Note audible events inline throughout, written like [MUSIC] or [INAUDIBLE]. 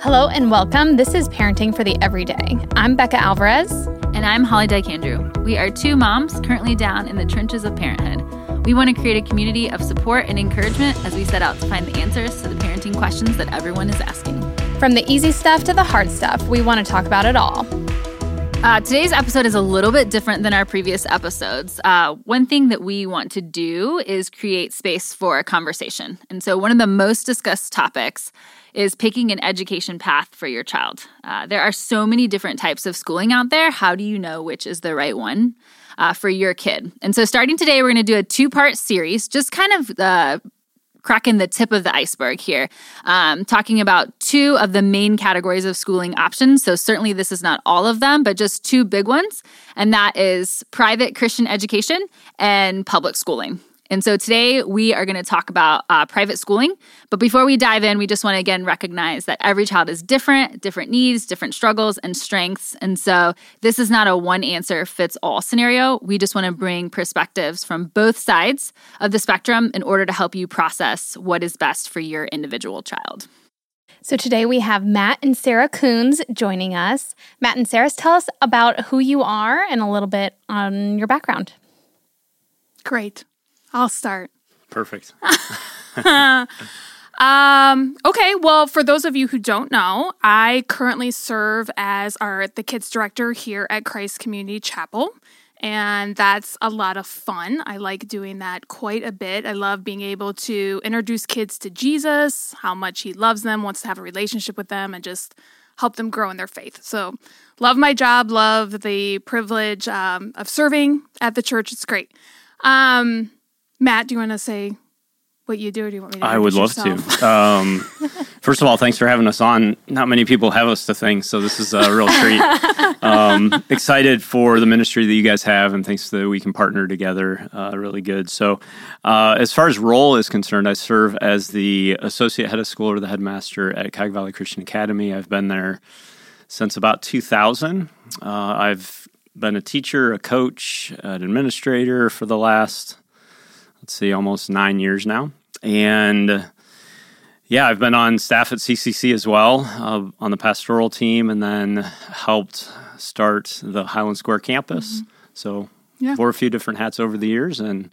Hello and welcome. This is Parenting for the Everyday. I'm Becca Alvarez. And I'm Holly Dyke Andrew. We are two moms currently down in the trenches of parenthood. We want to create a community of support and encouragement as we set out to find the answers to the parenting questions that everyone is asking. From the easy stuff to the hard stuff, we want to talk about it all. Uh, today's episode is a little bit different than our previous episodes. Uh, one thing that we want to do is create space for a conversation. And so, one of the most discussed topics is picking an education path for your child. Uh, there are so many different types of schooling out there. How do you know which is the right one? Uh, for your kid. And so, starting today, we're going to do a two part series, just kind of uh, cracking the tip of the iceberg here, um, talking about two of the main categories of schooling options. So, certainly, this is not all of them, but just two big ones. And that is private Christian education and public schooling. And so today we are going to talk about uh, private schooling. But before we dive in, we just want to again recognize that every child is different, different needs, different struggles, and strengths. And so this is not a one answer fits all scenario. We just want to bring perspectives from both sides of the spectrum in order to help you process what is best for your individual child. So today we have Matt and Sarah Koons joining us. Matt and Sarah, tell us about who you are and a little bit on your background. Great. I'll start. Perfect. [LAUGHS] um, okay, well, for those of you who don't know, I currently serve as our the kids director here at Christ Community Chapel. And that's a lot of fun. I like doing that quite a bit. I love being able to introduce kids to Jesus, how much he loves them, wants to have a relationship with them, and just help them grow in their faith. So, love my job, love the privilege um, of serving at the church. It's great. Um, Matt, do you want to say what you do, or do you want me to? I would love yourself? to. [LAUGHS] Um, first of all, thanks for having us on. Not many people have us to thank, so this is a real treat. [LAUGHS] Um, excited for the ministry that you guys have, and thanks that we can partner together. Uh, really good. So, uh, as far as role is concerned, I serve as the associate head of school or the headmaster at Cuyahoga Valley Christian Academy. I've been there since about 2000. Uh, I've been a teacher, a coach, an administrator for the last let's see, almost nine years now. And yeah, I've been on staff at CCC as well uh, on the pastoral team and then helped start the Highland Square campus. Mm-hmm. So, yeah. wore a few different hats over the years and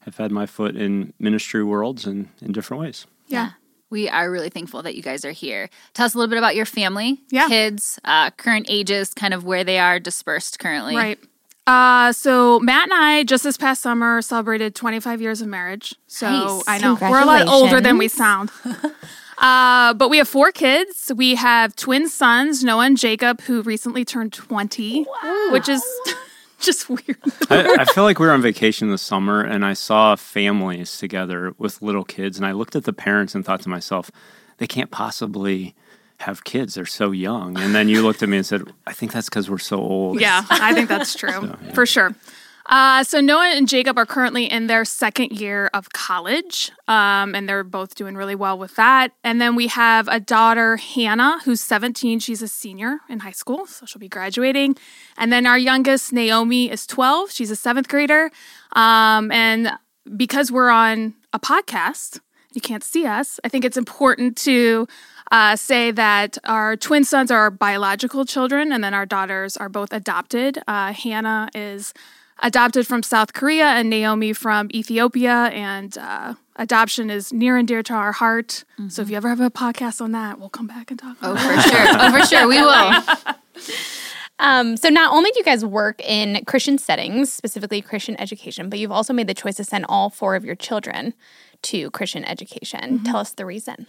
have had my foot in ministry worlds and in different ways. Yeah. We are really thankful that you guys are here. Tell us a little bit about your family, yeah. kids, uh, current ages, kind of where they are dispersed currently. Right. Uh, so Matt and I just this past summer celebrated 25 years of marriage. So nice. I know we're a lot older than we sound. [LAUGHS] uh, but we have four kids. We have twin sons, Noah and Jacob, who recently turned 20, wow. which is [LAUGHS] just weird. I, I, feel like we were on vacation this summer and I saw families together with little kids, and I looked at the parents and thought to myself, they can't possibly have kids. They're so young. And then you looked at me and said, I think that's because we're so old. Yeah, I think that's true so, yeah. for sure. Uh, so Noah and Jacob are currently in their second year of college, um, and they're both doing really well with that. And then we have a daughter, Hannah, who's 17. She's a senior in high school, so she'll be graduating. And then our youngest, Naomi, is 12. She's a seventh grader. Um, and because we're on a podcast, you can't see us. I think it's important to uh, say that our twin sons are our biological children, and then our daughters are both adopted. Uh, Hannah is adopted from South Korea, and Naomi from Ethiopia, and uh, adoption is near and dear to our heart. Mm-hmm. So if you ever have a podcast on that, we'll come back and talk. Oh, for sure. oh, for sure, we will. [LAUGHS] Um, so not only do you guys work in Christian settings, specifically Christian education, but you've also made the choice to send all four of your children to Christian education. Mm-hmm. Tell us the reason.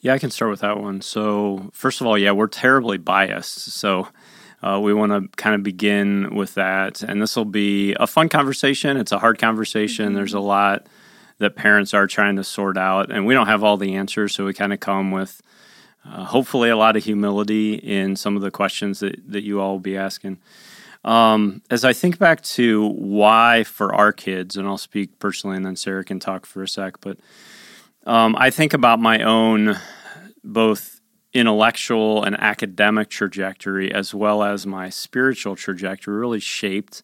Yeah, I can start with that one. So, first of all, yeah, we're terribly biased. So, uh, we want to kind of begin with that. And this will be a fun conversation. It's a hard conversation. Mm-hmm. There's a lot that parents are trying to sort out, and we don't have all the answers. So, we kind of come with uh, hopefully a lot of humility in some of the questions that, that you all will be asking. Um, as I think back to why for our kids, and I'll speak personally, and then Sarah can talk for a sec, but um, I think about my own both intellectual and academic trajectory as well as my spiritual trajectory, really shaped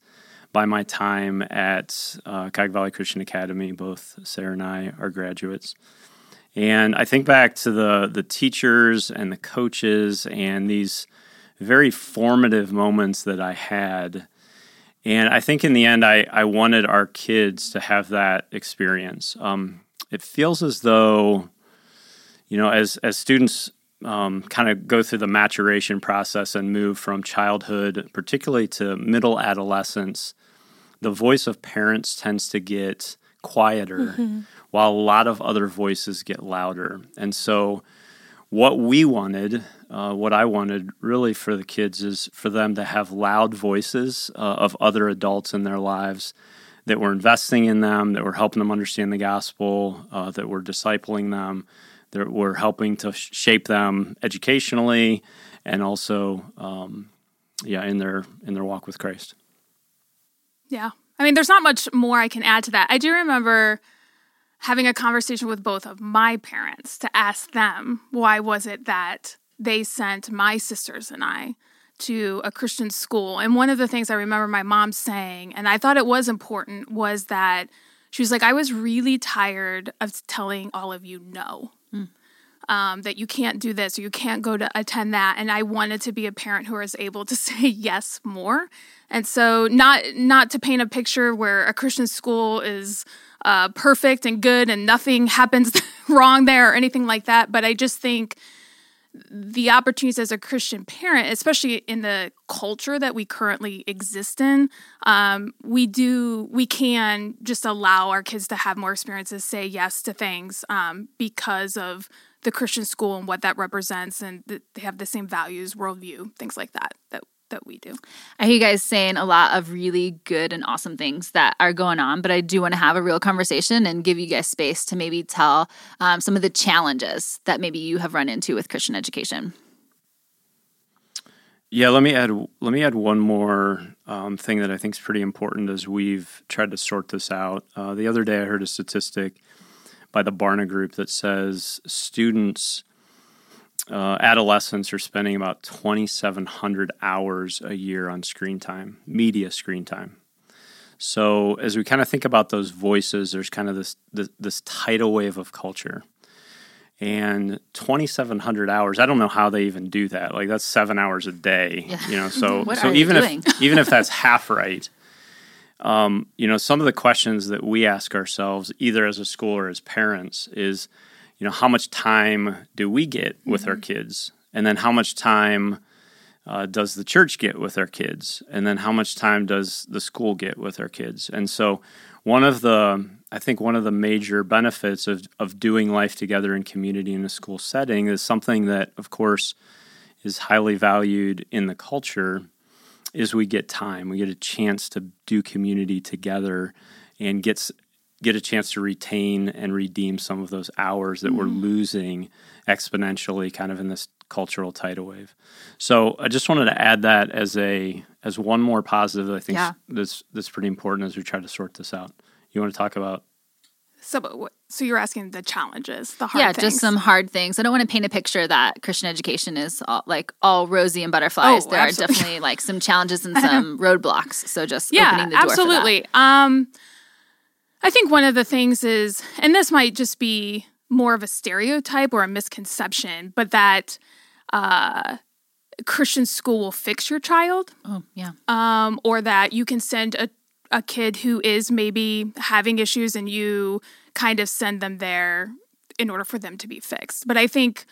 by my time at uh, Cuyahoga Valley Christian Academy. Both Sarah and I are graduates. And I think back to the the teachers and the coaches and these very formative moments that I had. And I think in the end, I, I wanted our kids to have that experience. Um, it feels as though, you know, as as students um, kind of go through the maturation process and move from childhood, particularly to middle adolescence, the voice of parents tends to get quieter mm-hmm. while a lot of other voices get louder. And so, what we wanted, uh, what I wanted really for the kids is for them to have loud voices uh, of other adults in their lives that were investing in them, that were helping them understand the gospel, uh, that were discipling them that we're helping to shape them educationally and also um, yeah in their in their walk with christ. Yeah. I mean there's not much more i can add to that. I do remember having a conversation with both of my parents to ask them why was it that they sent my sisters and i to a christian school. And one of the things i remember my mom saying and i thought it was important was that she was like i was really tired of telling all of you no um, that you can't do this or you can't go to attend that. And i wanted to be a parent who was able to [LAUGHS] say yes more. And so not not to paint a picture where a christian school is uh, perfect and good and nothing [LAUGHS] happens [LAUGHS] wrong there or anything like that but i just think the opportunities as a Christian parent, especially in the culture that we currently exist in, um, we do we can just allow our kids to have more experiences, say yes to things um, because of the Christian school and what that represents, and th- they have the same values, worldview, things like that that that we do. I hear you guys saying a lot of really good and awesome things that are going on, but I do want to have a real conversation and give you guys space to maybe tell um, some of the challenges that maybe you have run into with Christian education. Yeah, let me add let me add one more um, thing that I think is pretty important as we've tried to sort this out. Uh, the other day, I heard a statistic by the Barna Group that says students, uh, adolescents, are spending about 2,700 hours a year on screen time, media screen time. So as we kind of think about those voices, there's kind of this this, this tidal wave of culture. And 2,700 hours. I don't know how they even do that. Like that's seven hours a day. Yeah. You know, [LAUGHS] so so even if [LAUGHS] even if that's half right, um, you know, some of the questions that we ask ourselves, either as a school or as parents, is, you know, how much time do we get with mm-hmm. our kids? And then how much time uh, does the church get with our kids? And then how much time does the school get with our kids? And so, one of the, I think, one of the major benefits of, of doing life together in community in a school setting is something that, of course, is highly valued in the culture is we get time. We get a chance to do community together and gets get a chance to retain and redeem some of those hours that mm-hmm. we're losing exponentially kind of in this cultural tidal wave. So I just wanted to add that as a as one more positive that I think yeah. that's that's pretty important as we try to sort this out. You want to talk about so, so you're asking the challenges, the hard yeah, things. just some hard things. I don't want to paint a picture that Christian education is all, like all rosy and butterflies. Oh, there absolutely. are definitely like some challenges and [LAUGHS] some roadblocks. So just yeah, absolutely. Um, I think one of the things is, and this might just be more of a stereotype or a misconception, but that uh, Christian school will fix your child. Oh, yeah. Um, or that you can send a a kid who is maybe having issues and you kind of send them there in order for them to be fixed. But I think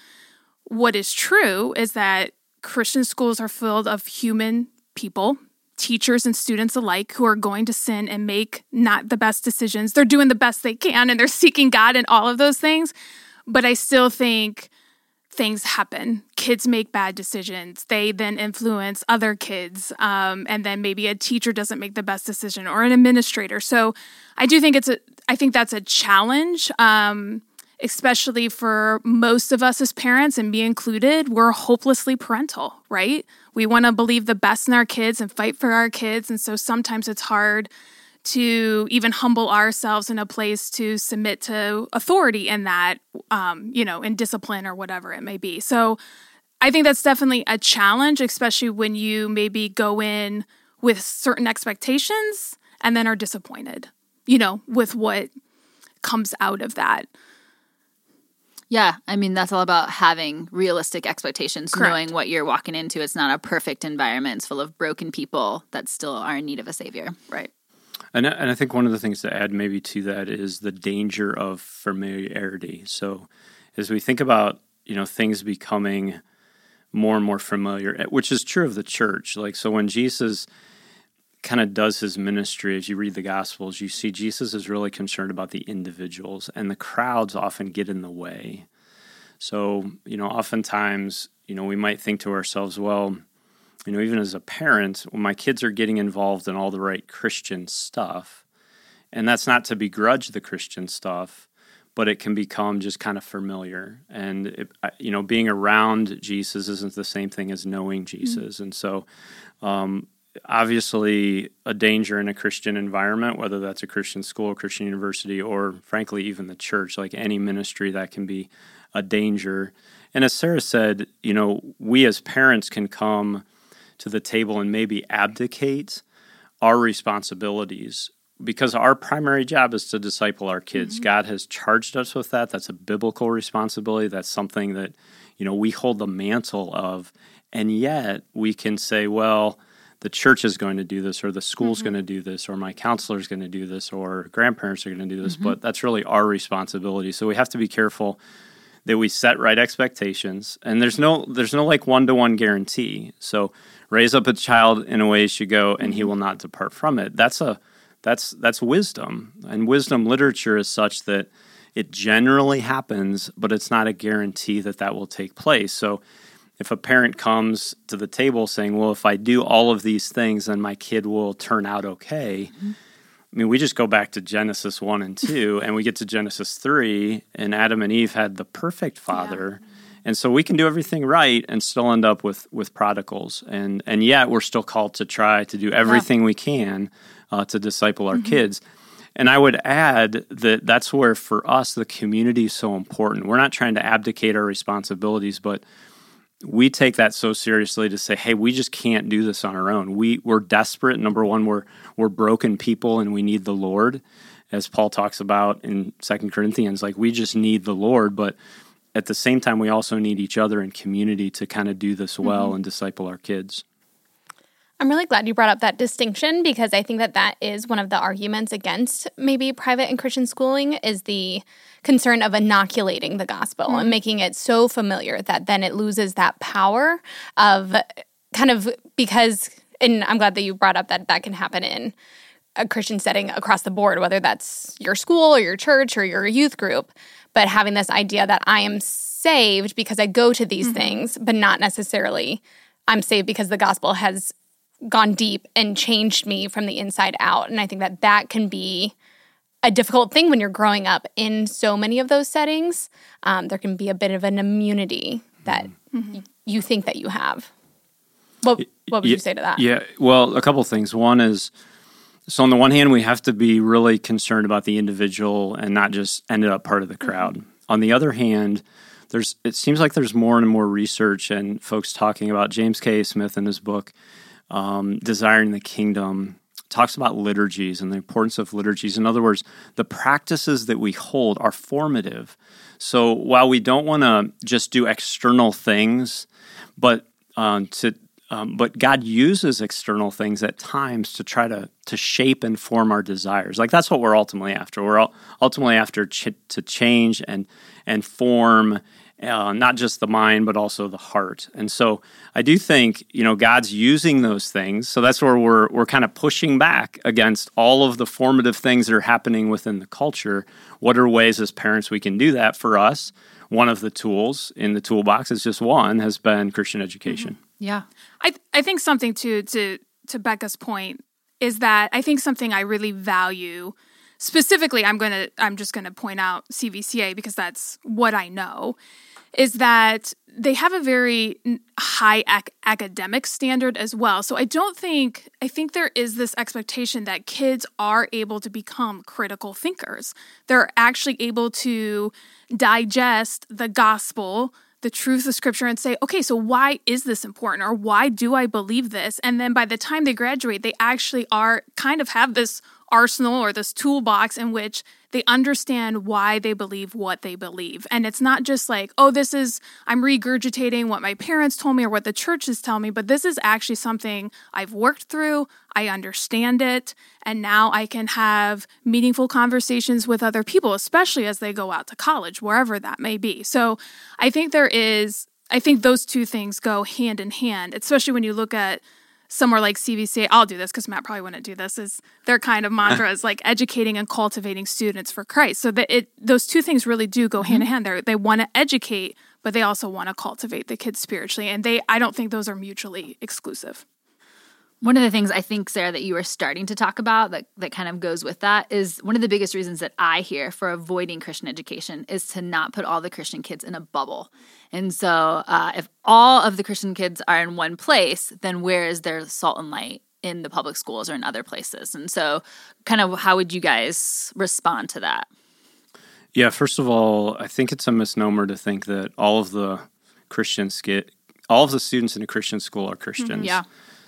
what is true is that Christian schools are filled of human people, teachers and students alike, who are going to sin and make not the best decisions. They're doing the best they can and they're seeking God and all of those things. But I still think things happen. Kids make bad decisions. They then influence other kids. Um, and then maybe a teacher doesn't make the best decision or an administrator. So I do think it's a, I think that's a challenge. Um, especially for most of us as parents and me included, we're hopelessly parental, right? We want to believe the best in our kids and fight for our kids. And so sometimes it's hard to even humble ourselves in a place to submit to authority in that, um, you know, in discipline or whatever it may be. So I think that's definitely a challenge, especially when you maybe go in with certain expectations and then are disappointed, you know, with what comes out of that. Yeah, I mean that's all about having realistic expectations, Correct. knowing what you're walking into. It's not a perfect environment; it's full of broken people that still are in need of a savior. Right. And, and I think one of the things to add maybe to that is the danger of familiarity. So as we think about, you know, things becoming more and more familiar, which is true of the church. Like, so when Jesus kind of does his ministry, as you read the Gospels, you see Jesus is really concerned about the individuals, and the crowds often get in the way. So, you know, oftentimes, you know, we might think to ourselves, well, you know, even as a parent, when my kids are getting involved in all the right Christian stuff, and that's not to begrudge the Christian stuff, but it can become just kind of familiar. And, it, you know, being around Jesus isn't the same thing as knowing Jesus. Mm-hmm. And so, um, obviously, a danger in a Christian environment, whether that's a Christian school, a Christian university, or frankly, even the church, like any ministry, that can be a danger. And as Sarah said, you know, we as parents can come to the table and maybe abdicate our responsibilities because our primary job is to disciple our kids. Mm-hmm. God has charged us with that. That's a biblical responsibility. That's something that, you know, we hold the mantle of. And yet we can say, well, the church is going to do this, or the school's mm-hmm. going to do this, or my counselor is going to do this, or grandparents are going to do this. Mm-hmm. But that's really our responsibility. So we have to be careful that we set right expectations. And there's no there's no like one to one guarantee. So raise up a child in a way he should go, and he mm-hmm. will not depart from it. That's a that's that's wisdom, and wisdom literature is such that it generally happens, but it's not a guarantee that that will take place. So, if a parent comes to the table saying, "Well, if I do all of these things, then my kid will turn out okay," mm-hmm. I mean, we just go back to Genesis one and two, [LAUGHS] and we get to Genesis three, and Adam and Eve had the perfect father. Yeah and so we can do everything right and still end up with with prodigals and and yet we're still called to try to do everything yeah. we can uh, to disciple our mm-hmm. kids and i would add that that's where for us the community is so important we're not trying to abdicate our responsibilities but we take that so seriously to say hey we just can't do this on our own we we're desperate number one we're we're broken people and we need the lord as paul talks about in second corinthians like we just need the lord but at the same time, we also need each other in community to kind of do this well mm-hmm. and disciple our kids. I'm really glad you brought up that distinction because I think that that is one of the arguments against maybe private and Christian schooling is the concern of inoculating the gospel mm-hmm. and making it so familiar that then it loses that power of kind of because and I'm glad that you brought up that that can happen in a Christian setting across the board whether that's your school or your church or your youth group but having this idea that I am saved because I go to these mm-hmm. things, but not necessarily I'm saved because the gospel has gone deep and changed me from the inside out. And I think that that can be a difficult thing when you're growing up in so many of those settings. Um, there can be a bit of an immunity that mm-hmm. you think that you have. What, what would yeah, you say to that? Yeah, well, a couple things. One is so on the one hand, we have to be really concerned about the individual and not just ended up part of the crowd. Mm-hmm. On the other hand, there's it seems like there's more and more research and folks talking about James K. Smith in his book um, Desiring the Kingdom talks about liturgies and the importance of liturgies. In other words, the practices that we hold are formative. So while we don't want to just do external things, but um, to um, but God uses external things at times to try to to shape and form our desires. Like that's what we're ultimately after. We're ultimately after ch- to change and and form uh, not just the mind but also the heart. And so I do think you know God's using those things. So that's where we're we're kind of pushing back against all of the formative things that are happening within the culture. What are ways as parents we can do that for us? One of the tools in the toolbox is just one has been Christian education. Mm-hmm. Yeah. I th- I think something to to to Becca's point is that I think something I really value specifically I'm going to I'm just going to point out CVCA because that's what I know is that they have a very high ac- academic standard as well. So I don't think I think there is this expectation that kids are able to become critical thinkers. They're actually able to digest the gospel the truth of scripture and say, okay, so why is this important or why do I believe this? And then by the time they graduate, they actually are kind of have this arsenal or this toolbox in which they understand why they believe what they believe. And it's not just like, oh, this is, I'm regurgitating what my parents told me or what the churches tell me, but this is actually something I've worked through. I understand it. And now I can have meaningful conversations with other people, especially as they go out to college, wherever that may be. So I think there is, I think those two things go hand in hand, especially when you look at somewhere like CVCA, I'll do this because Matt probably wouldn't do this. Is their kind of [LAUGHS] mantra is like educating and cultivating students for Christ. So that it those two things really do go mm-hmm. hand in hand. They they want to educate, but they also want to cultivate the kids spiritually, and they I don't think those are mutually exclusive. One of the things I think, Sarah, that you were starting to talk about that, that kind of goes with that is one of the biggest reasons that I hear for avoiding Christian education is to not put all the Christian kids in a bubble. And so, uh, if all of the Christian kids are in one place, then where is their salt and light in the public schools or in other places? And so, kind of, how would you guys respond to that? Yeah, first of all, I think it's a misnomer to think that all of the Christians get all of the students in a Christian school are Christians. Mm-hmm, yeah.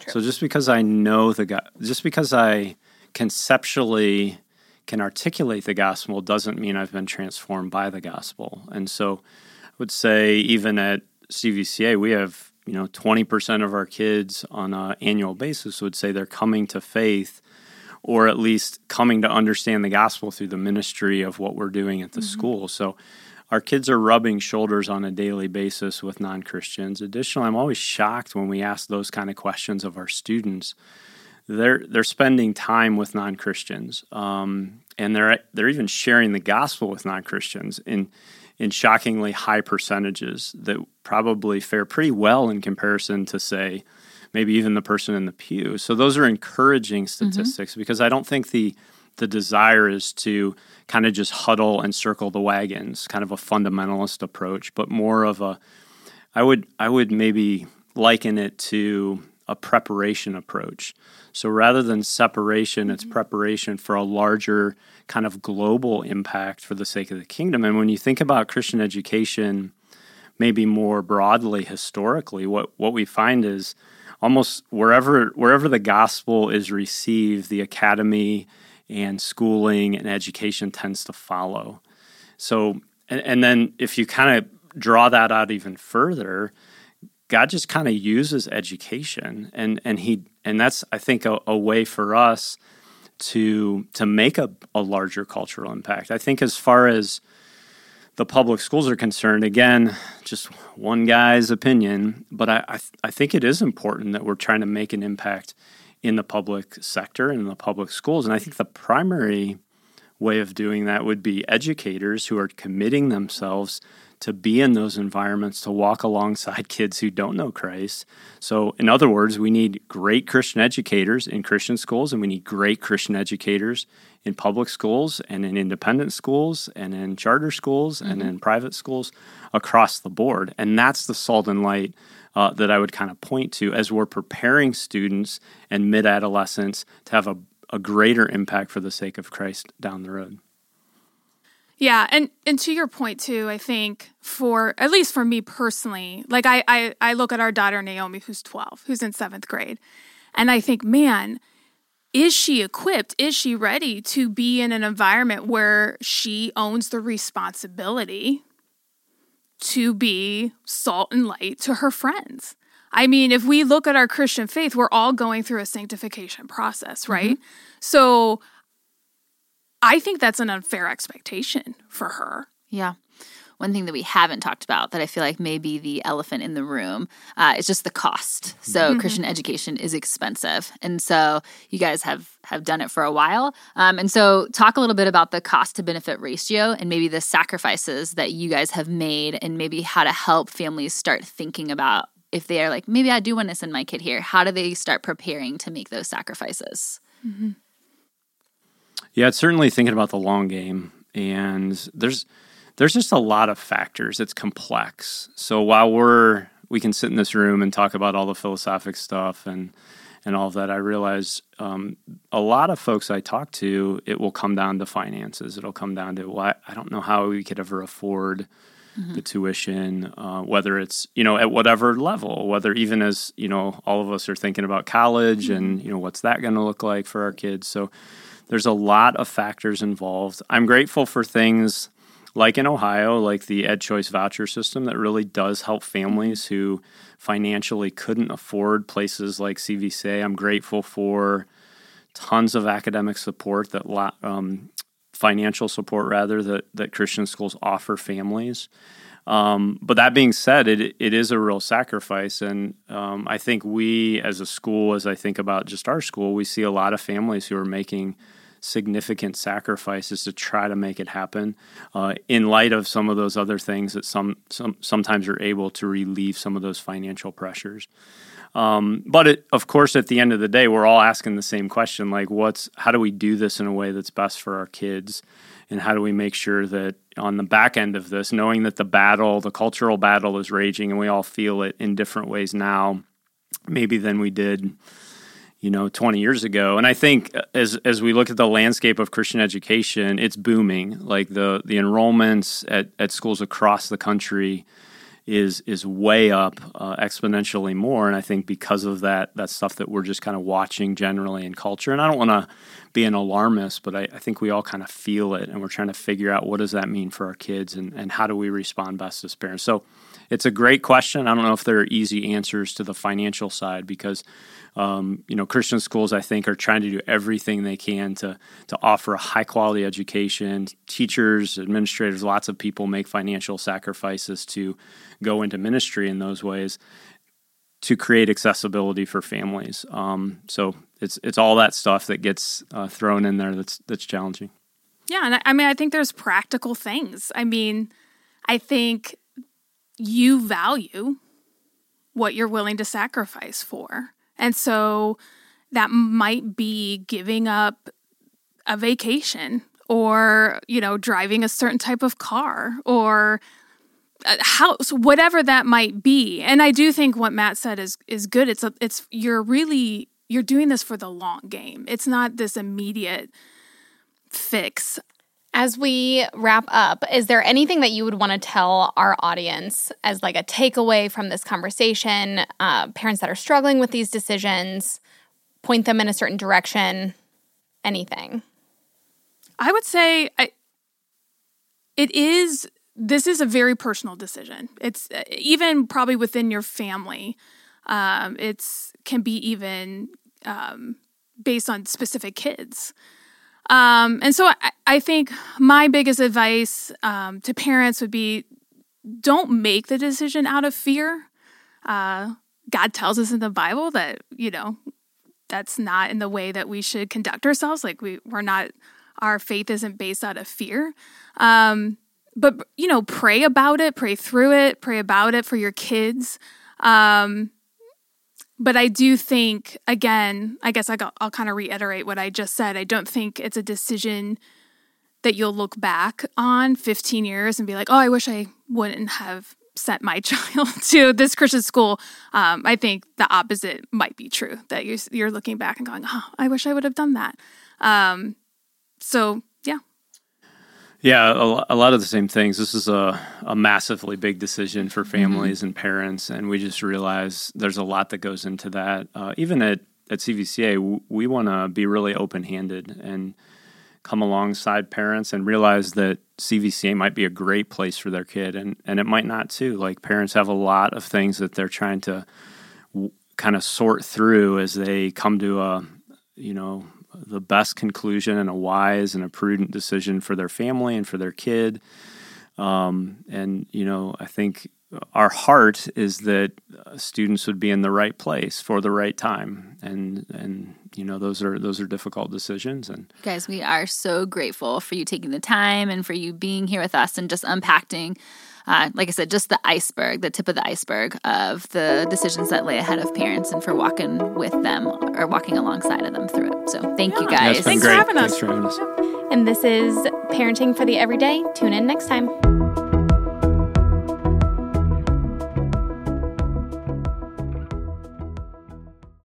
So just because I know the God, just because I conceptually can articulate the gospel doesn't mean I've been transformed by the gospel. And so I would say even at CVCA we have, you know, 20% of our kids on an annual basis would say they're coming to faith or at least coming to understand the gospel through the ministry of what we're doing at the mm-hmm. school. So our kids are rubbing shoulders on a daily basis with non Christians. Additionally, I'm always shocked when we ask those kind of questions of our students. They're they're spending time with non Christians, um, and they're they're even sharing the gospel with non Christians in in shockingly high percentages that probably fare pretty well in comparison to say maybe even the person in the pew. So those are encouraging mm-hmm. statistics mm-hmm. because I don't think the the desire is to kind of just huddle and circle the wagons, kind of a fundamentalist approach, but more of a I would I would maybe liken it to a preparation approach. So rather than separation, it's mm-hmm. preparation for a larger kind of global impact for the sake of the kingdom. And when you think about Christian education, maybe more broadly historically, what, what we find is almost wherever wherever the gospel is received, the academy and schooling and education tends to follow. So, and, and then if you kind of draw that out even further, God just kind of uses education, and and he and that's I think a, a way for us to to make a, a larger cultural impact. I think as far as the public schools are concerned, again, just one guy's opinion, but I, I, I think it is important that we're trying to make an impact in the public sector and in the public schools. And I think the primary way of doing that would be educators who are committing themselves to be in those environments, to walk alongside [LAUGHS] kids who don't know Christ. So, in other words, we need great Christian educators in Christian schools, and we need great Christian educators in public schools and in independent schools and in charter schools mm-hmm. and in private schools across the board. And that's the salt and light uh, that I would kind of point to as we're preparing students and mid adolescents to have a, a greater impact for the sake of Christ down the road. Yeah, and and to your point too, I think for at least for me personally, like I I, I look at our daughter Naomi, who's twelve, who's in seventh grade, and I think, man, is she equipped? Is she ready to be in an environment where she owns the responsibility to be salt and light to her friends. I mean, if we look at our Christian faith, we're all going through a sanctification process, mm-hmm. right? Mm-hmm. So I think that's an unfair expectation for her. Yeah one thing that we haven't talked about that I feel like may be the elephant in the room uh, is just the cost. So mm-hmm. Christian education is expensive, and so you guys have have done it for a while. Um, and so talk a little bit about the cost to benefit ratio and maybe the sacrifices that you guys have made, and maybe how to help families start thinking about if they are like maybe I do want to send my kid here. How do they start preparing to make those sacrifices? Mm-hmm. Yeah, it's certainly thinking about the long game, and there's there's just a lot of factors. It's complex. So while we're we can sit in this room and talk about all the philosophic stuff and and all of that, I realize um, a lot of folks I talk to, it will come down to finances. It'll come down to well, I, I don't know how we could ever afford mm-hmm. the tuition, uh, whether it's you know at whatever level, whether even as you know all of us are thinking about college mm-hmm. and you know what's that going to look like for our kids. So there's a lot of factors involved. I'm grateful for things like in Ohio, like the Ed Choice voucher system that really does help families who financially couldn't afford places like CVCA. I'm grateful for tons of academic support that um, financial support rather that that Christian schools offer families. Um, but that being said, it it is a real sacrifice, and um, I think we as a school, as I think about just our school, we see a lot of families who are making significant sacrifices to try to make it happen uh, in light of some of those other things that some, some sometimes are able to relieve some of those financial pressures. Um, but it, of course at the end of the day we're all asking the same question like what's how do we do this in a way that's best for our kids? And how do we make sure that on the back end of this knowing that the battle the cultural battle is raging and we all feel it in different ways now maybe than we did you know 20 years ago. And i think as as we look at the landscape of christian education it's booming. Like the the enrollments at, at schools across the country is is way up uh, exponentially more. And i think because of that that stuff that we're just kind of watching generally in culture. And i don't want to be an alarmist but I, I, think we all kind of feel it. And we're trying to figure out what does that mean for our kids and, and how do we respond best as parents. So it's a great question i don't know if there are easy answers to the financial side because um, you know, Christian schools, I think, are trying to do everything they can to to offer a high quality education. Teachers, administrators, lots of people make financial sacrifices to go into ministry in those ways to create accessibility for families. Um, so it's it's all that stuff that gets uh, thrown in there that's that's challenging. Yeah, and I, I mean, I think there's practical things. I mean, I think you value what you're willing to sacrifice for. And so that might be giving up a vacation or, you know, driving a certain type of car or a house, whatever that might be. And I do think what Matt said is is good. It's a, it's you're really you're doing this for the long game. It's not this immediate fix. As we wrap up, is there anything that you would want to tell our audience as like a takeaway from this conversation? Uh, parents that are struggling with these decisions, point them in a certain direction, anything? I would say I, it is. This is a very personal decision. It's uh, even probably within your family. Um, it's can be even um, based on specific kids. Um, and so I, I, think my biggest advice um, to parents would be don't make the decision out of fear. Uh, God tells us in the Bible that, you know, that's not in the way that we should conduct ourselves. Like we, we're not, our faith isn't based out of fear. Um, but, you know, pray about it, pray through it, pray about it for your kids. Um, but I do think, again, I guess I will I'll kind of reiterate what I just said. I don't think it's a decision that you'll look back on 15 years and be like, oh, I wish I wouldn't have sent my [LAUGHS] child to this Christian school. Um, I think the opposite might be true that you're, you're looking back and going, oh, I wish I would have done that. Um, so yeah, a, a, lot of the same things. This is a, a massively big decision for mm-hmm. families mm-hmm. and parents, and we just realize there's a lot that goes into that. Uh, even at, at CVCA, w- we want to be really open handed and come alongside parents and realize that CVCA might be a great place for their kid, and, and it might not too. Like, parents have a lot of things that they're trying to w- kind of sort through as they come to a, you know, the best conclusion and a wise and a prudent decision for their family and for their kid. Um, and, you know, I think our heart is that uh, students would be in the right place for the right time and and you know those are those are difficult decisions and guys we are so grateful for you taking the time and for you being here with us and just unpacking uh, like I said, just the iceberg, the tip of the iceberg of the decisions that lay ahead of parents and for walking with them or walking alongside of them through it. So thank yeah. you guys. Yeah, Thanks, for having, Thanks for having us. And this is Parenting for the Everyday. Tune in next time.